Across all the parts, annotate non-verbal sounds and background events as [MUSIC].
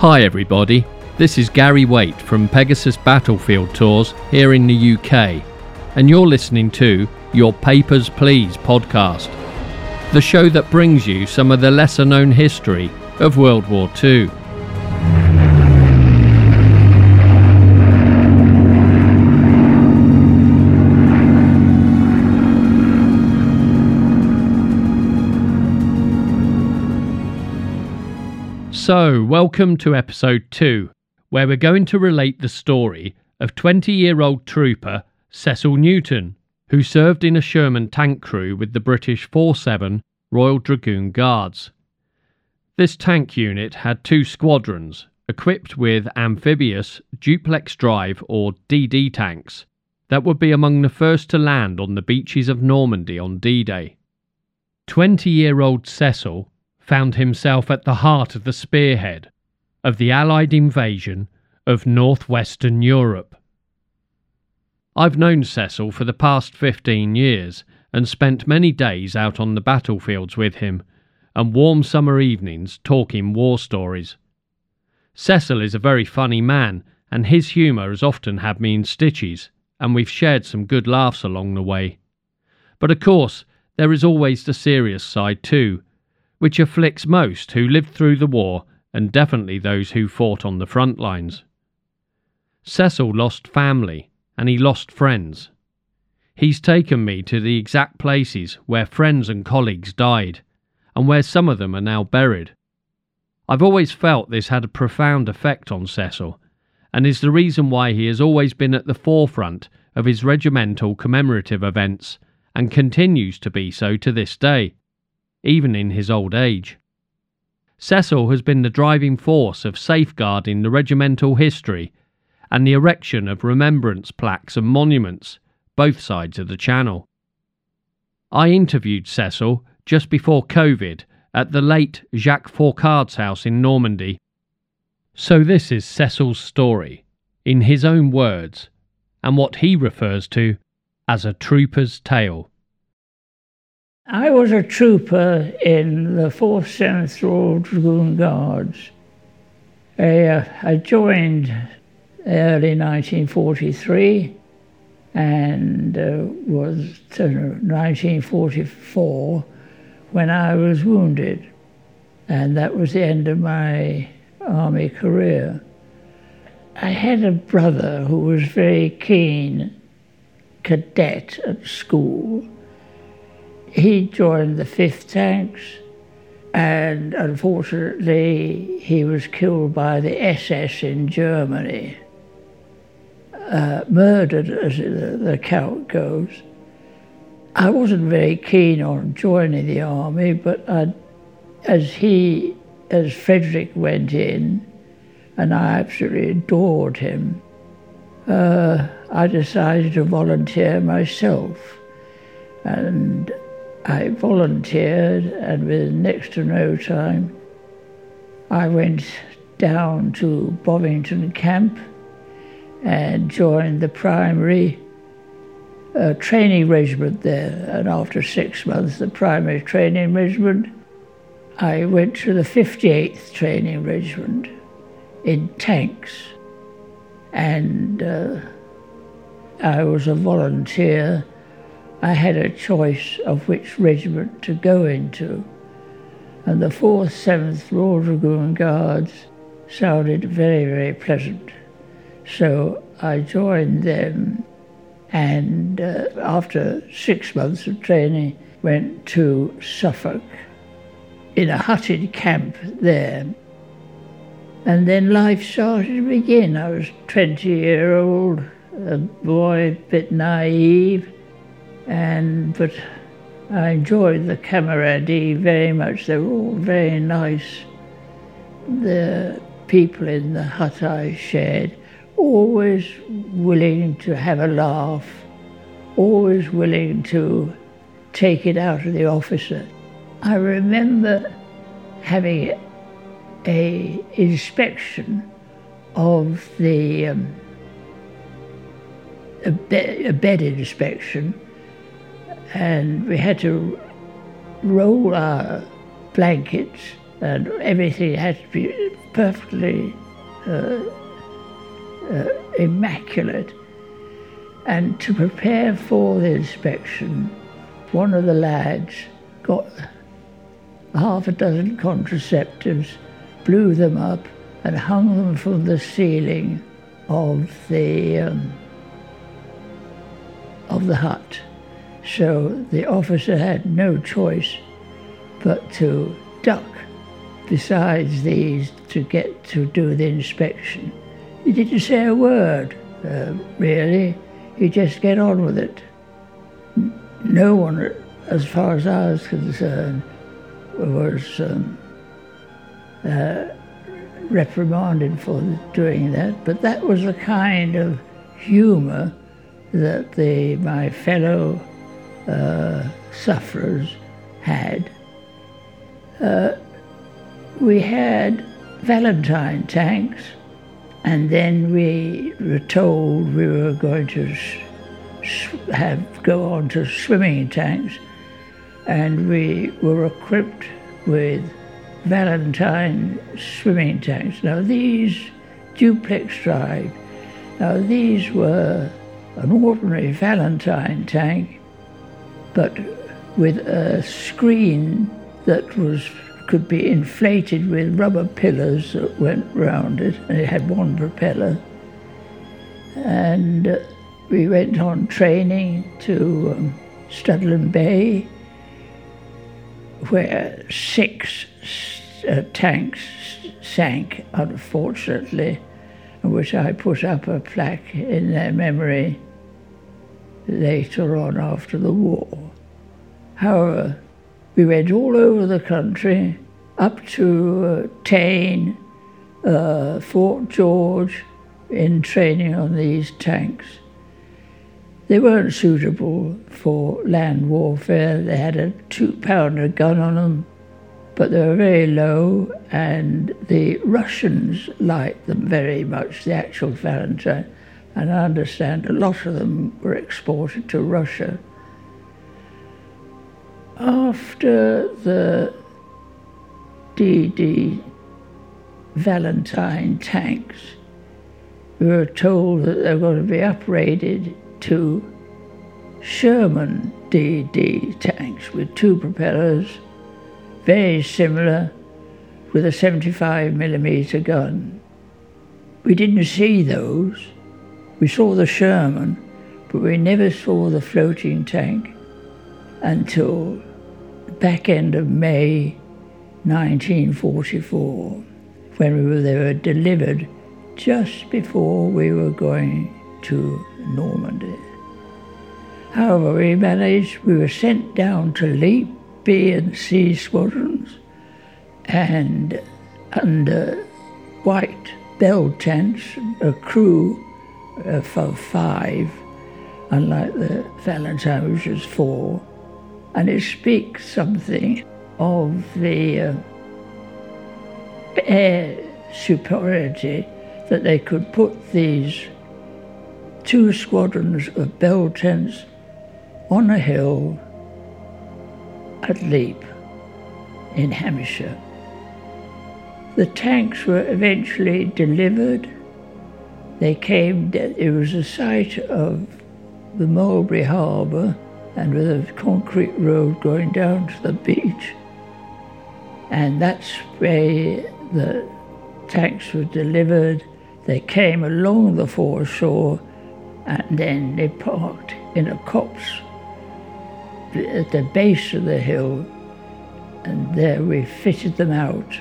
Hi, everybody. This is Gary Weight from Pegasus Battlefield Tours here in the UK, and you're listening to Your Papers Please podcast, the show that brings you some of the lesser known history of World War II. So, welcome to episode 2, where we're going to relate the story of 20 year old trooper Cecil Newton, who served in a Sherman tank crew with the British 47 Royal Dragoon Guards. This tank unit had two squadrons equipped with amphibious duplex drive or DD tanks that would be among the first to land on the beaches of Normandy on D Day. 20 year old Cecil found himself at the heart of the spearhead of the Allied invasion of northwestern Europe. I've known Cecil for the past 15 years and spent many days out on the battlefields with him and warm summer evenings talking war stories. Cecil is a very funny man, and his humour has often had me in stitches, and we've shared some good laughs along the way. But of course, there is always the serious side too, which afflicts most who lived through the war and definitely those who fought on the front lines. Cecil lost family and he lost friends. He's taken me to the exact places where friends and colleagues died and where some of them are now buried. I've always felt this had a profound effect on Cecil and is the reason why he has always been at the forefront of his regimental commemorative events and continues to be so to this day even in his old age. Cecil has been the driving force of safeguarding the regimental history and the erection of remembrance plaques and monuments both sides of the channel. I interviewed Cecil just before COVID at the late Jacques Fourcade's house in Normandy. So, this is Cecil's story, in his own words, and what he refers to as a trooper's tale. I was a trooper in the 4th 7th Royal Dragoon Guards. I, uh, I joined early 1943 and uh, was uh, 1944 when I was wounded. And that was the end of my army career. I had a brother who was very keen cadet at school he joined the 5th Tanks, and unfortunately, he was killed by the SS in Germany. Uh, murdered, as the, the count goes. I wasn't very keen on joining the army, but I, as he, as Frederick went in, and I absolutely adored him, uh, I decided to volunteer myself. And I volunteered, and with next to no time, I went down to Bovington Camp and joined the primary uh, training regiment there. And after six months, the primary training regiment, I went to the 58th training regiment in tanks. And uh, I was a volunteer I had a choice of which regiment to go into, and the 4th, 7th Royal Dragoon Guards sounded very, very pleasant. So I joined them, and uh, after six months of training, went to Suffolk in a hutted camp there. And then life started to begin. I was 20 year old, a boy, a bit naive, and but I enjoyed the camaraderie very much. They were all very nice. The people in the hut I shared, always willing to have a laugh, always willing to take it out of the officer. I remember having a inspection of the um, a, a bed inspection and we had to roll our blankets and everything had to be perfectly uh, uh, immaculate. And to prepare for the inspection, one of the lads got half a dozen contraceptives, blew them up, and hung them from the ceiling of the um, of the hut. So the officer had no choice but to duck besides these to get to do the inspection. He didn't say a word, uh, really. He just get on with it. No one, as far as I was concerned, was um, uh, reprimanded for doing that. But that was the kind of humour that the my fellow uh, sufferers had. Uh, we had Valentine tanks, and then we were told we were going to have go on to swimming tanks, and we were equipped with Valentine swimming tanks. Now these duplex drive, now these were an ordinary Valentine tank, but with a screen that was could be inflated with rubber pillars that went round it, and it had one propeller. And uh, we went on training to um, Studland Bay, where six uh, tanks sank, unfortunately, which I put up a plaque in their memory later on after the war. However, we went all over the country, up to uh, Tain, uh, Fort George, in training on these tanks. They weren't suitable for land warfare. They had a two pounder gun on them, but they were very low, and the Russians liked them very much, the actual Valentine. And I understand a lot of them were exported to Russia after the DD Valentine tanks, we were told that they were going to be upgraded to Sherman DD tanks with two propellers, very similar, with a 75 millimeter gun. We didn't see those. We saw the Sherman, but we never saw the floating tank until back end of May 1944, when we were, they were delivered just before we were going to Normandy. However, we managed, we were sent down to Lepe, B and C squadrons, and under white bell tents, a crew uh, of five, unlike the Valentine, which was four and it speaks something of the uh, air superiority that they could put these two squadrons of bell tents on a hill at Lepe in Hampshire. The tanks were eventually delivered. They came, it was a site of the Mulberry Harbour and with a concrete road going down to the beach. And that's where the tanks were delivered. They came along the foreshore and then they parked in a copse at the base of the hill. And there we fitted them out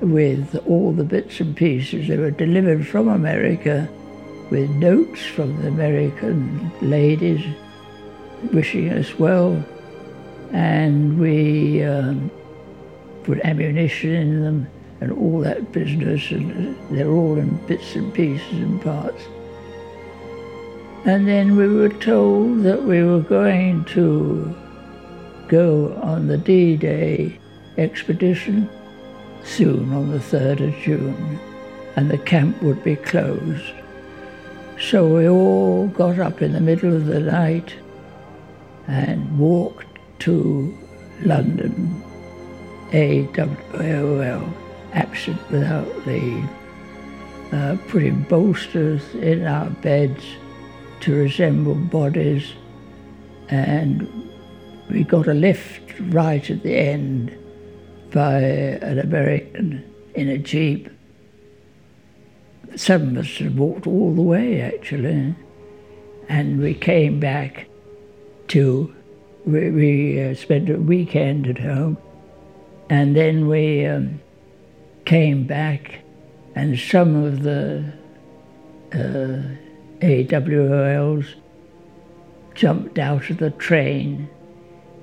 with all the bits and pieces. They were delivered from America with notes from the American ladies wishing us well, and we um, put ammunition in them and all that business, and they're all in bits and pieces and parts. And then we were told that we were going to go on the D Day expedition soon on the 3rd of June, and the camp would be closed. So we all got up in the middle of the night and walked to London. AWOL, absent without leave, uh, putting bolsters in our beds to resemble bodies, and we got a lift right at the end by an American in a jeep. Some of us had walked all the way actually, and we came back to. We, we uh, spent a weekend at home, and then we um, came back, and some of the uh, AWOLs jumped out of the train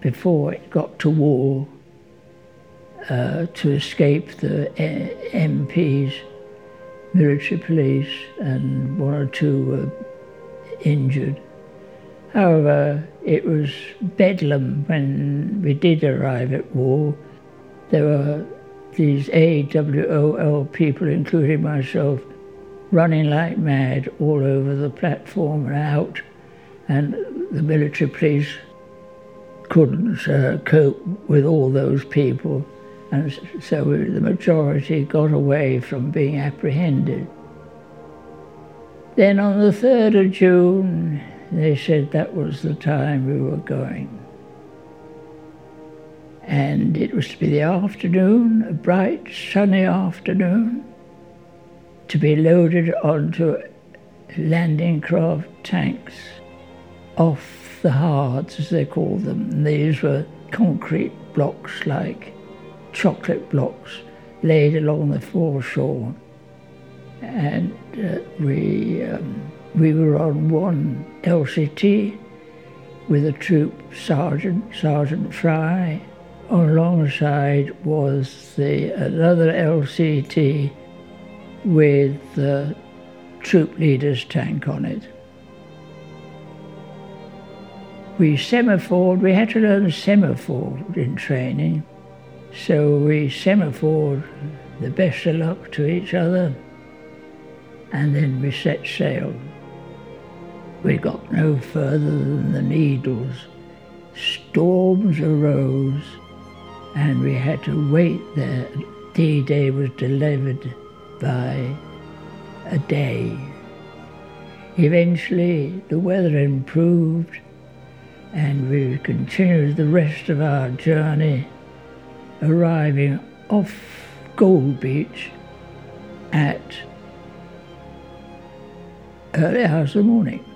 before it got to war uh, to escape the uh, MPs, military police, and one or two were injured. However, it was bedlam when we did arrive at war. There were these AWOL people, including myself, running like mad all over the platform and out, and the military police couldn't uh, cope with all those people, and so the majority got away from being apprehended. Then on the 3rd of June, they said that was the time we were going. And it was to be the afternoon, a bright, sunny afternoon, to be loaded onto landing craft tanks off the hards, as they call them. And these were concrete blocks like chocolate blocks laid along the foreshore. And uh, we, um, we were on one LCT with a troop sergeant, Sergeant Fry. Alongside was the another LCT with the troop leader's tank on it. We semaphored, we had to learn semaphore in training. So we semaphored the best of luck to each other and then we set sail. We got no further than the Needles. Storms arose and we had to wait there. D-Day was delivered by a day. Eventually, the weather improved, and we continued the rest of our journey, arriving off Gold Beach at early hours of the morning.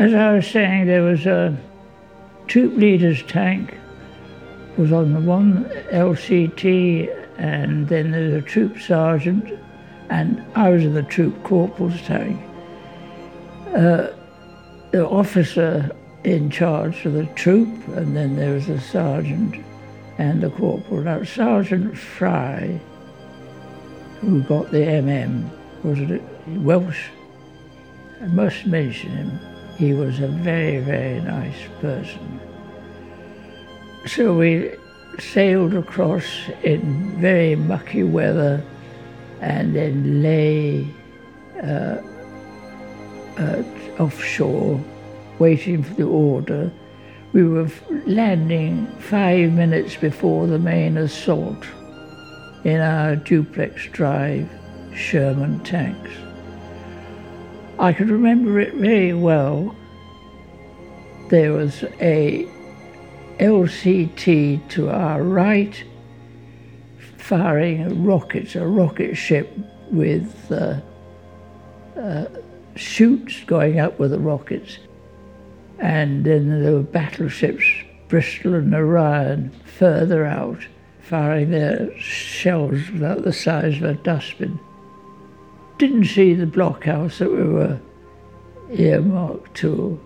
As I was saying, there was a troop leader's tank was on the one LCT, and then there was a troop sergeant, and I was in the troop corporal's tank. Uh, the officer in charge of the troop, and then there was a sergeant and the corporal. Now, Sergeant Fry, who got the MM, was a Welsh. I must mention him. He was a very, very nice person. So we sailed across in very mucky weather and then lay uh, uh, offshore waiting for the order. We were landing five minutes before the main assault in our duplex drive Sherman tanks. I could remember it very well. There was a LCT to our right firing rockets, a rocket ship with uh, uh, chutes going up with the rockets. And then there were battleships, Bristol and Orion, further out, firing their shells about the size of a dustbin. Didn't see the blockhouse that we were earmarked to,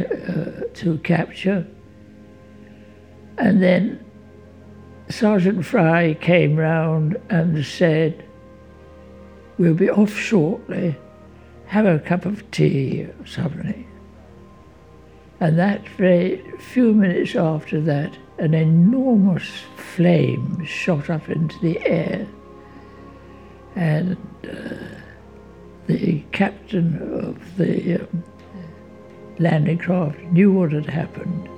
uh, to capture. And then Sergeant Fry came round and said, We'll be off shortly. Have a cup of tea or something. And that very few minutes after that, an enormous flame shot up into the air. And uh, the captain of the um, landing craft knew what had happened,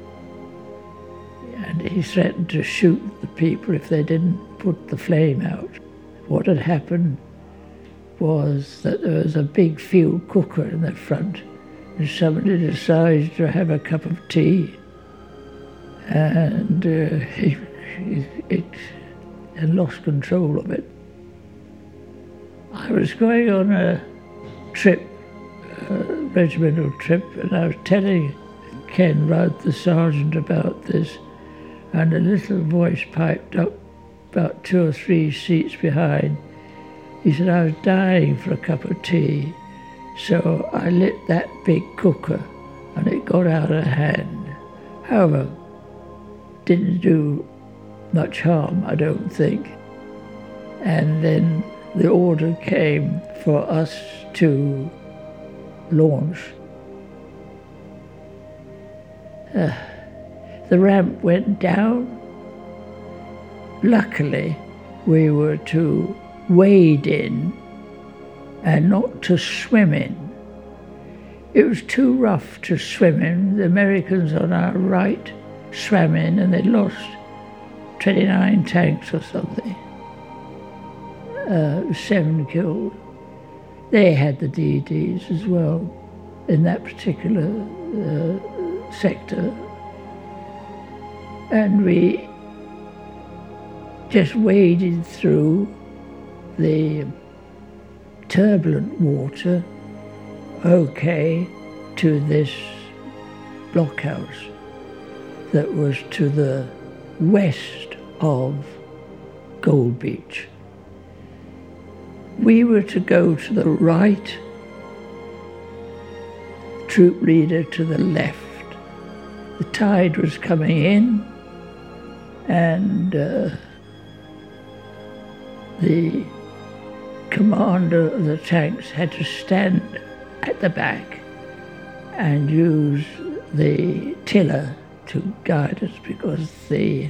and he threatened to shoot the people if they didn't put the flame out. What had happened was that there was a big field cooker in the front, and somebody decided to have a cup of tea, and uh, [LAUGHS] he, it, it lost control of it. I was going on a trip, a regimental trip, and I was telling Ken Rudd, the sergeant, about this, and a little voice piped up about two or three seats behind. He said, I was dying for a cup of tea, so I lit that big cooker and it got out of hand. However, didn't do much harm, I don't think. And then the order came for us to launch. Uh, the ramp went down. Luckily, we were to wade in and not to swim in. It was too rough to swim in. The Americans on our right swam in and they lost 29 tanks or something. Uh, seven killed. They had the DDs as well in that particular uh, sector. And we just waded through the turbulent water okay to this blockhouse that was to the west of Gold Beach. We were to go to the right, troop leader to the left. The tide was coming in, and uh, the commander of the tanks had to stand at the back and use the tiller to guide us because the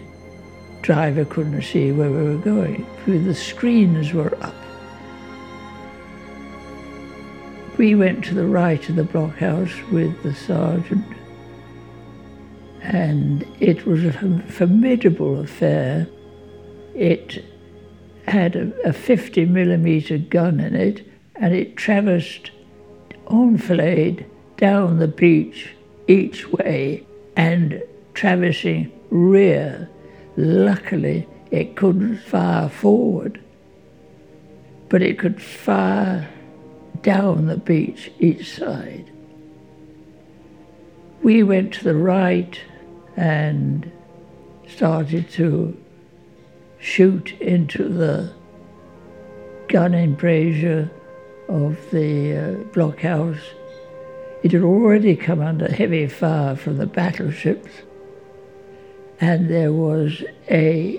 driver couldn't see where we were going. The screens were up. We went to the right of the blockhouse with the sergeant, and it was a formidable affair. It had a, a 50 millimeter gun in it, and it traversed enfilade down the beach each way and traversing rear. Luckily, it couldn't fire forward, but it could fire down the beach each side. We went to the right and started to shoot into the gun embrasure of the uh, blockhouse. It had already come under heavy fire from the battleships, and there was a,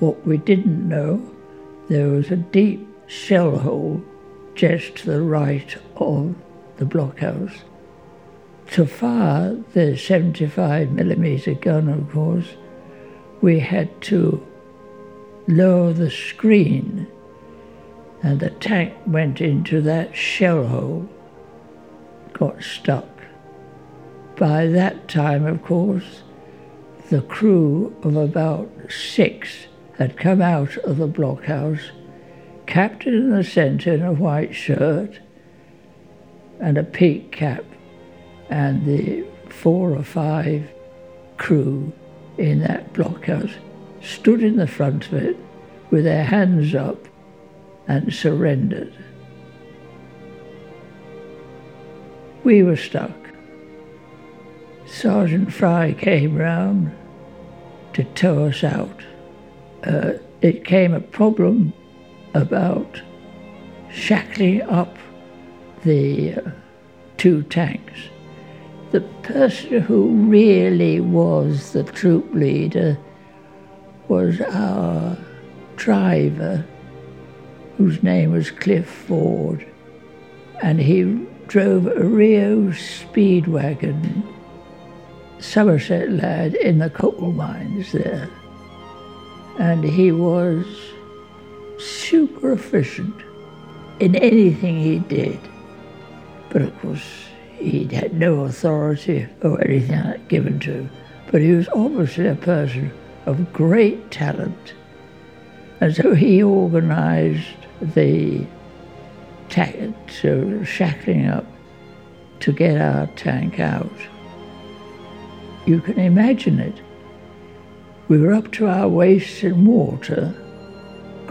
what we didn't know, there was a deep shell hole just to the right of the blockhouse. To fire the 75 millimeter gun, of course, we had to lower the screen and the tank went into that shell hole, got stuck. By that time, of course, the crew of about six had come out of the blockhouse, captain in the centre in a white shirt and a peak cap, and the four or five crew in that blockhouse stood in the front of it with their hands up and surrendered. We were stuck. Sergeant Fry came round to tow us out. Uh, it came a problem about shackling up the uh, two tanks. The person who really was the troop leader was our driver, whose name was Cliff Ford, and he drove a REO Speedwagon, Somerset lad in the coal mines there. And he was super efficient. in anything he did. But of course, he had no authority or anything given to him. But he was obviously a person of great talent. And so he organized the ta- shackling up to get our tank out. You can imagine it. We were up to our waists in water,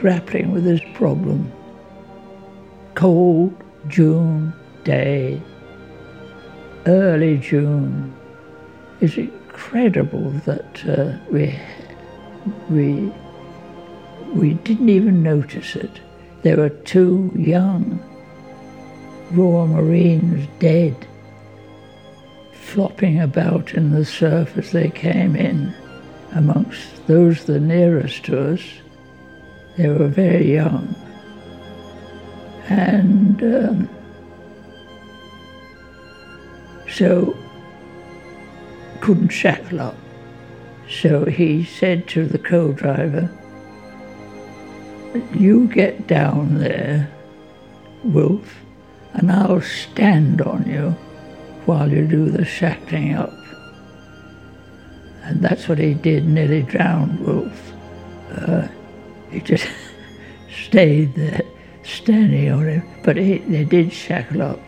grappling with this problem. Cold June day, early June. It's incredible that uh, we, we, we didn't even notice it. There were two young Royal Marines dead, flopping about in the surf as they came in. Amongst those the nearest to us, they were very young. And um, so couldn't shackle up. So he said to the co-driver, you get down there, Wolf, and I'll stand on you while you do the shackling up. And that's what he did, nearly drowned Wolf. Uh, he just [LAUGHS] stayed there, standing on him, but he, they did shackle up.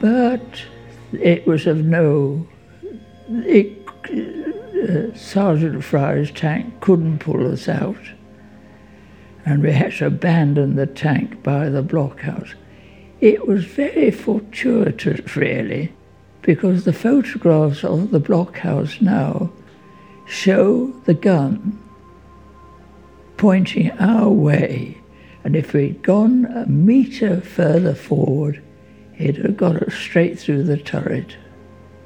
But it was of no. It, uh, Sergeant Fry's tank couldn't pull us out, and we had to abandon the tank by the blockhouse. It was very fortuitous, really, because the photographs of the blockhouse now show the gun pointing our way, and if we'd gone a metre further forward, it had got us straight through the turret.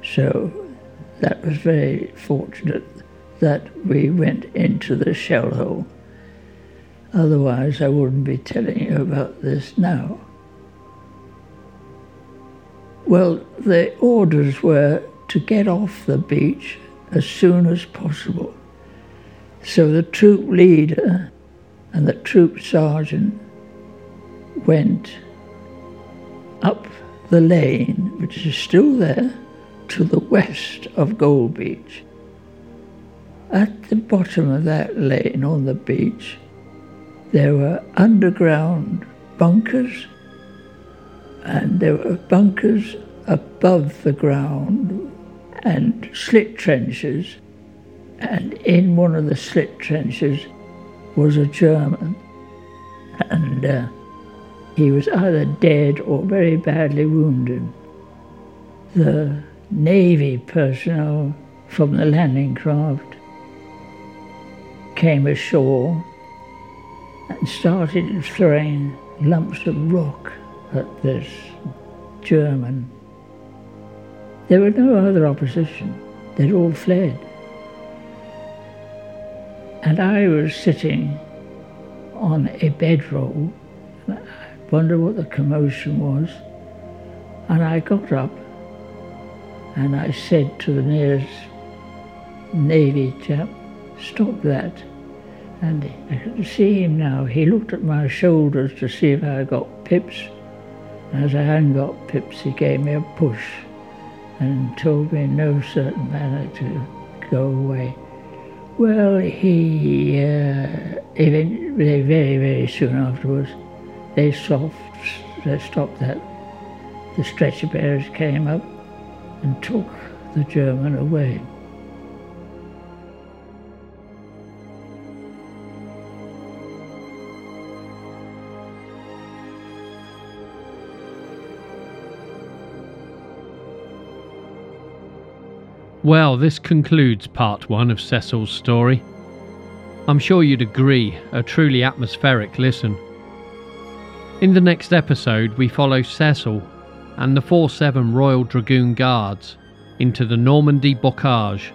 So that was very fortunate that we went into the shell hole. Otherwise, I wouldn't be telling you about this now. Well, the orders were to get off the beach as soon as possible. So the troop leader and the troop sergeant went up the lane, which is still there, to the west of Gold Beach. At the bottom of that lane on the beach, there were underground bunkers and there were bunkers above the ground and slit trenches. And in one of the slit trenches was a German. And uh, he was either dead or very badly wounded. The Navy personnel from the landing craft came ashore and started throwing lumps of rock at this German. There was no other opposition. They'd all fled. And I was sitting on a bedroll. I wonder what the commotion was. And I got up and I said to the nearest Navy chap, stop that. And I could see him now. He looked at my shoulders to see if I got pips. As I hadn't got pips, he gave me a push and told me in no certain manner to go away. Well, he, uh, eventually, very, very soon afterwards, they stopped, they stopped that. The stretcher bearers came up and took the German away. Well, this concludes part one of Cecil's story. I'm sure you'd agree, a truly atmospheric listen. In the next episode, we follow Cecil and the 4 7 Royal Dragoon Guards into the Normandy Bocage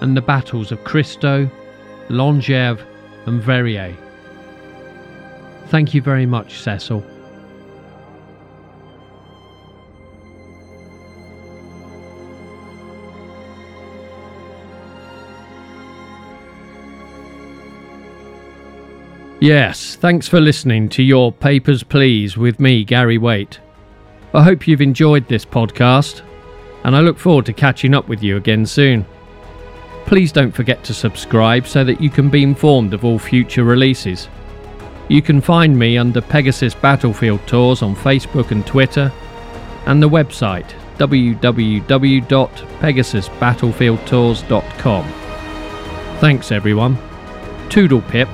and the battles of Cristot, Lingèvres, and Verrières. Thank you very much, Cecil. Yes, thanks for listening to your Papers, Please with me, Gary Weight. I hope you've enjoyed this podcast, and I look forward to catching up with you again soon. Please don't forget to subscribe so that you can be informed of all future releases. You can find me under Pegasus Battlefield Tours on Facebook and Twitter, and the website www.pegasusbattlefieldtours.com. Thanks everyone. Toodle pip.